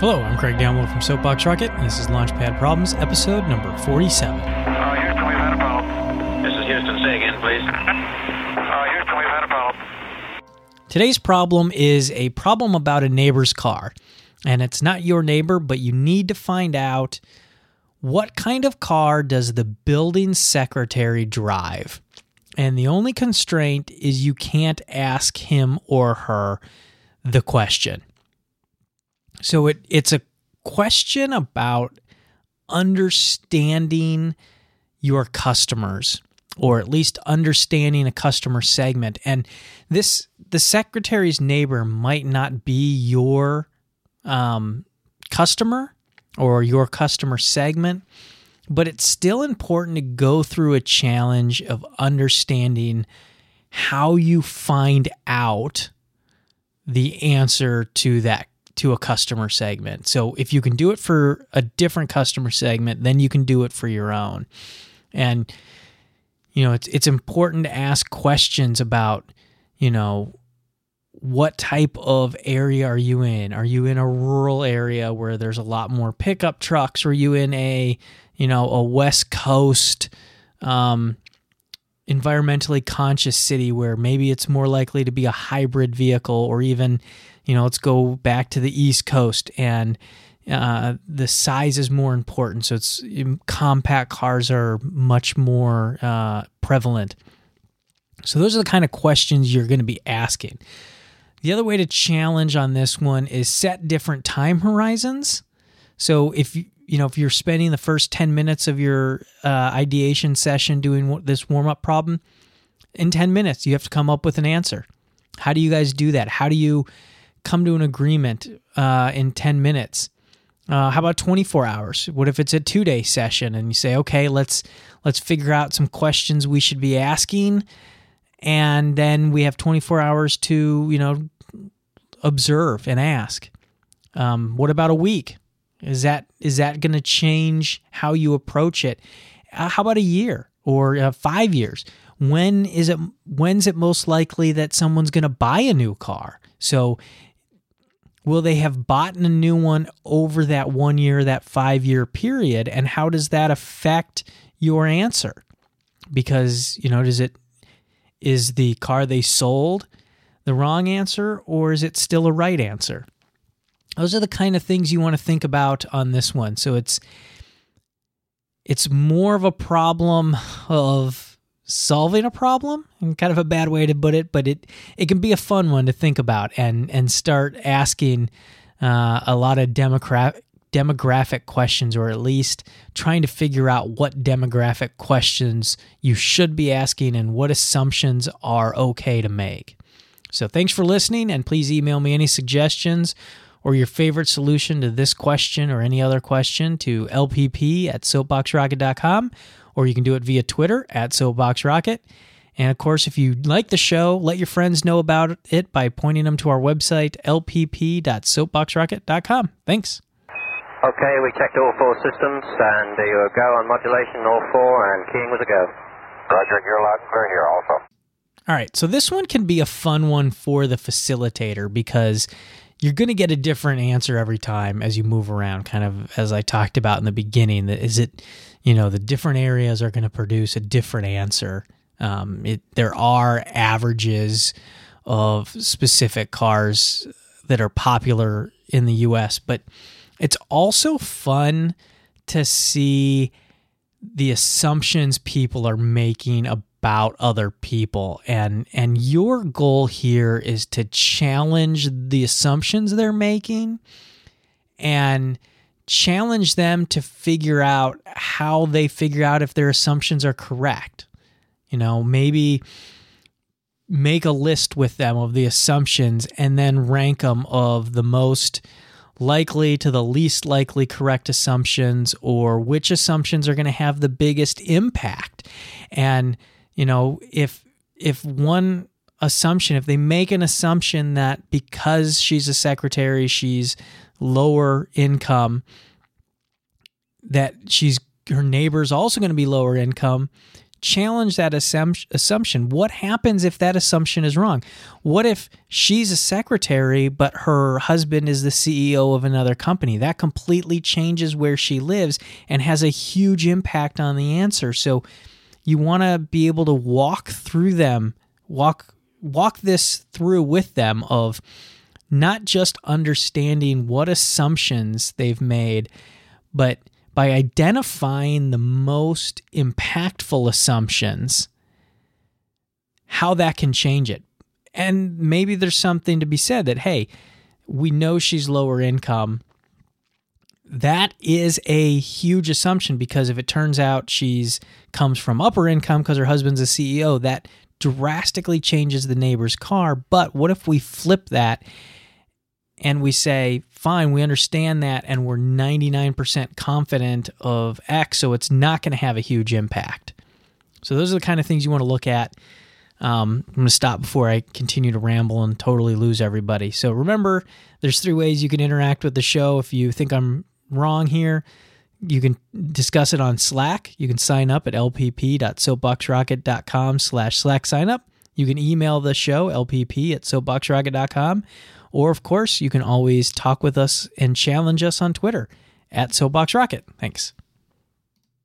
Hello, I'm Craig Downwell from Soapbox Rocket, and this is Launchpad Problems, episode number 47. Uh, Houston, we've had a problem. This is Houston. Say again, please. Uh, Houston, we've had a problem. Today's problem is a problem about a neighbor's car. And it's not your neighbor, but you need to find out what kind of car does the building secretary drive? And the only constraint is you can't ask him or her the question. So it, it's a question about understanding your customers or at least understanding a customer segment. And this the secretary's neighbor might not be your um, customer or your customer segment but it's still important to go through a challenge of understanding how you find out the answer to that to a customer segment. So if you can do it for a different customer segment, then you can do it for your own. And you know, it's it's important to ask questions about, you know, what type of area are you in? Are you in a rural area where there's a lot more pickup trucks? Are you in a, you know, a West Coast um, environmentally conscious city where maybe it's more likely to be a hybrid vehicle or even you know, let's go back to the East Coast and uh, the size is more important. So it's um, compact cars are much more uh, prevalent. So those are the kind of questions you're going to be asking. The other way to challenge on this one is set different time horizons. So if you know if you're spending the first 10 minutes of your uh, ideation session doing this warm up problem, in 10 minutes you have to come up with an answer. How do you guys do that? How do you come to an agreement uh, in 10 minutes? Uh, how about 24 hours? What if it's a two day session and you say, okay, let's let's figure out some questions we should be asking, and then we have 24 hours to you know observe and ask. Um, what about a week? Is that is that going to change how you approach it? Uh, how about a year or uh, five years? When is it? When's it most likely that someone's going to buy a new car? So will they have bought a new one over that one year, that five year period? And how does that affect your answer? Because, you know, does it, is the car they sold the wrong answer or is it still a right answer? Those are the kind of things you want to think about on this one. So it's, it's more of a problem of solving a problem and kind of a bad way to put it but it it can be a fun one to think about and and start asking uh, a lot of demographic demographic questions or at least trying to figure out what demographic questions you should be asking and what assumptions are okay to make so thanks for listening and please email me any suggestions or your favorite solution to this question or any other question to lpp at soapboxrocket.com or you can do it via Twitter at SoapboxRocket. And of course, if you like the show, let your friends know about it by pointing them to our website, lpp.soapboxrocket.com. Thanks. Okay, we checked all four systems, and you go on modulation, all four, and keying was a go. Roger, you're loud and clear here also. All right, so this one can be a fun one for the facilitator because you're going to get a different answer every time as you move around, kind of as I talked about in the beginning. That is it you know the different areas are going to produce a different answer. Um, it, there are averages of specific cars that are popular in the U.S., but it's also fun to see the assumptions people are making about other people and and your goal here is to challenge the assumptions they're making and challenge them to figure out how they figure out if their assumptions are correct. You know, maybe make a list with them of the assumptions and then rank them of the most likely to the least likely correct assumptions or which assumptions are going to have the biggest impact. And, you know, if if one assumption, if they make an assumption that because she's a secretary, she's lower income, that she's her neighbor's also going to be lower income, challenge that assumption. What happens if that assumption is wrong? What if she's a secretary, but her husband is the CEO of another company? That completely changes where she lives and has a huge impact on the answer. So you want to be able to walk through them, walk walk this through with them of not just understanding what assumptions they've made, but by identifying the most impactful assumptions, how that can change it. And maybe there's something to be said that, hey, we know she's lower income. That is a huge assumption because if it turns out she's comes from upper income because her husband's a CEO, that drastically changes the neighbor's car. But what if we flip that and we say, fine, we understand that, and we're 99% confident of X, so it's not going to have a huge impact. So, those are the kind of things you want to look at. Um, I'm going to stop before I continue to ramble and totally lose everybody. So, remember, there's three ways you can interact with the show. If you think I'm wrong here, you can discuss it on Slack. You can sign up at lpp.soapboxrocket.com slash Slack sign up. You can email the show, lpp at soapboxrocket.com. Or, of course, you can always talk with us and challenge us on Twitter at Soapbox Rocket. Thanks.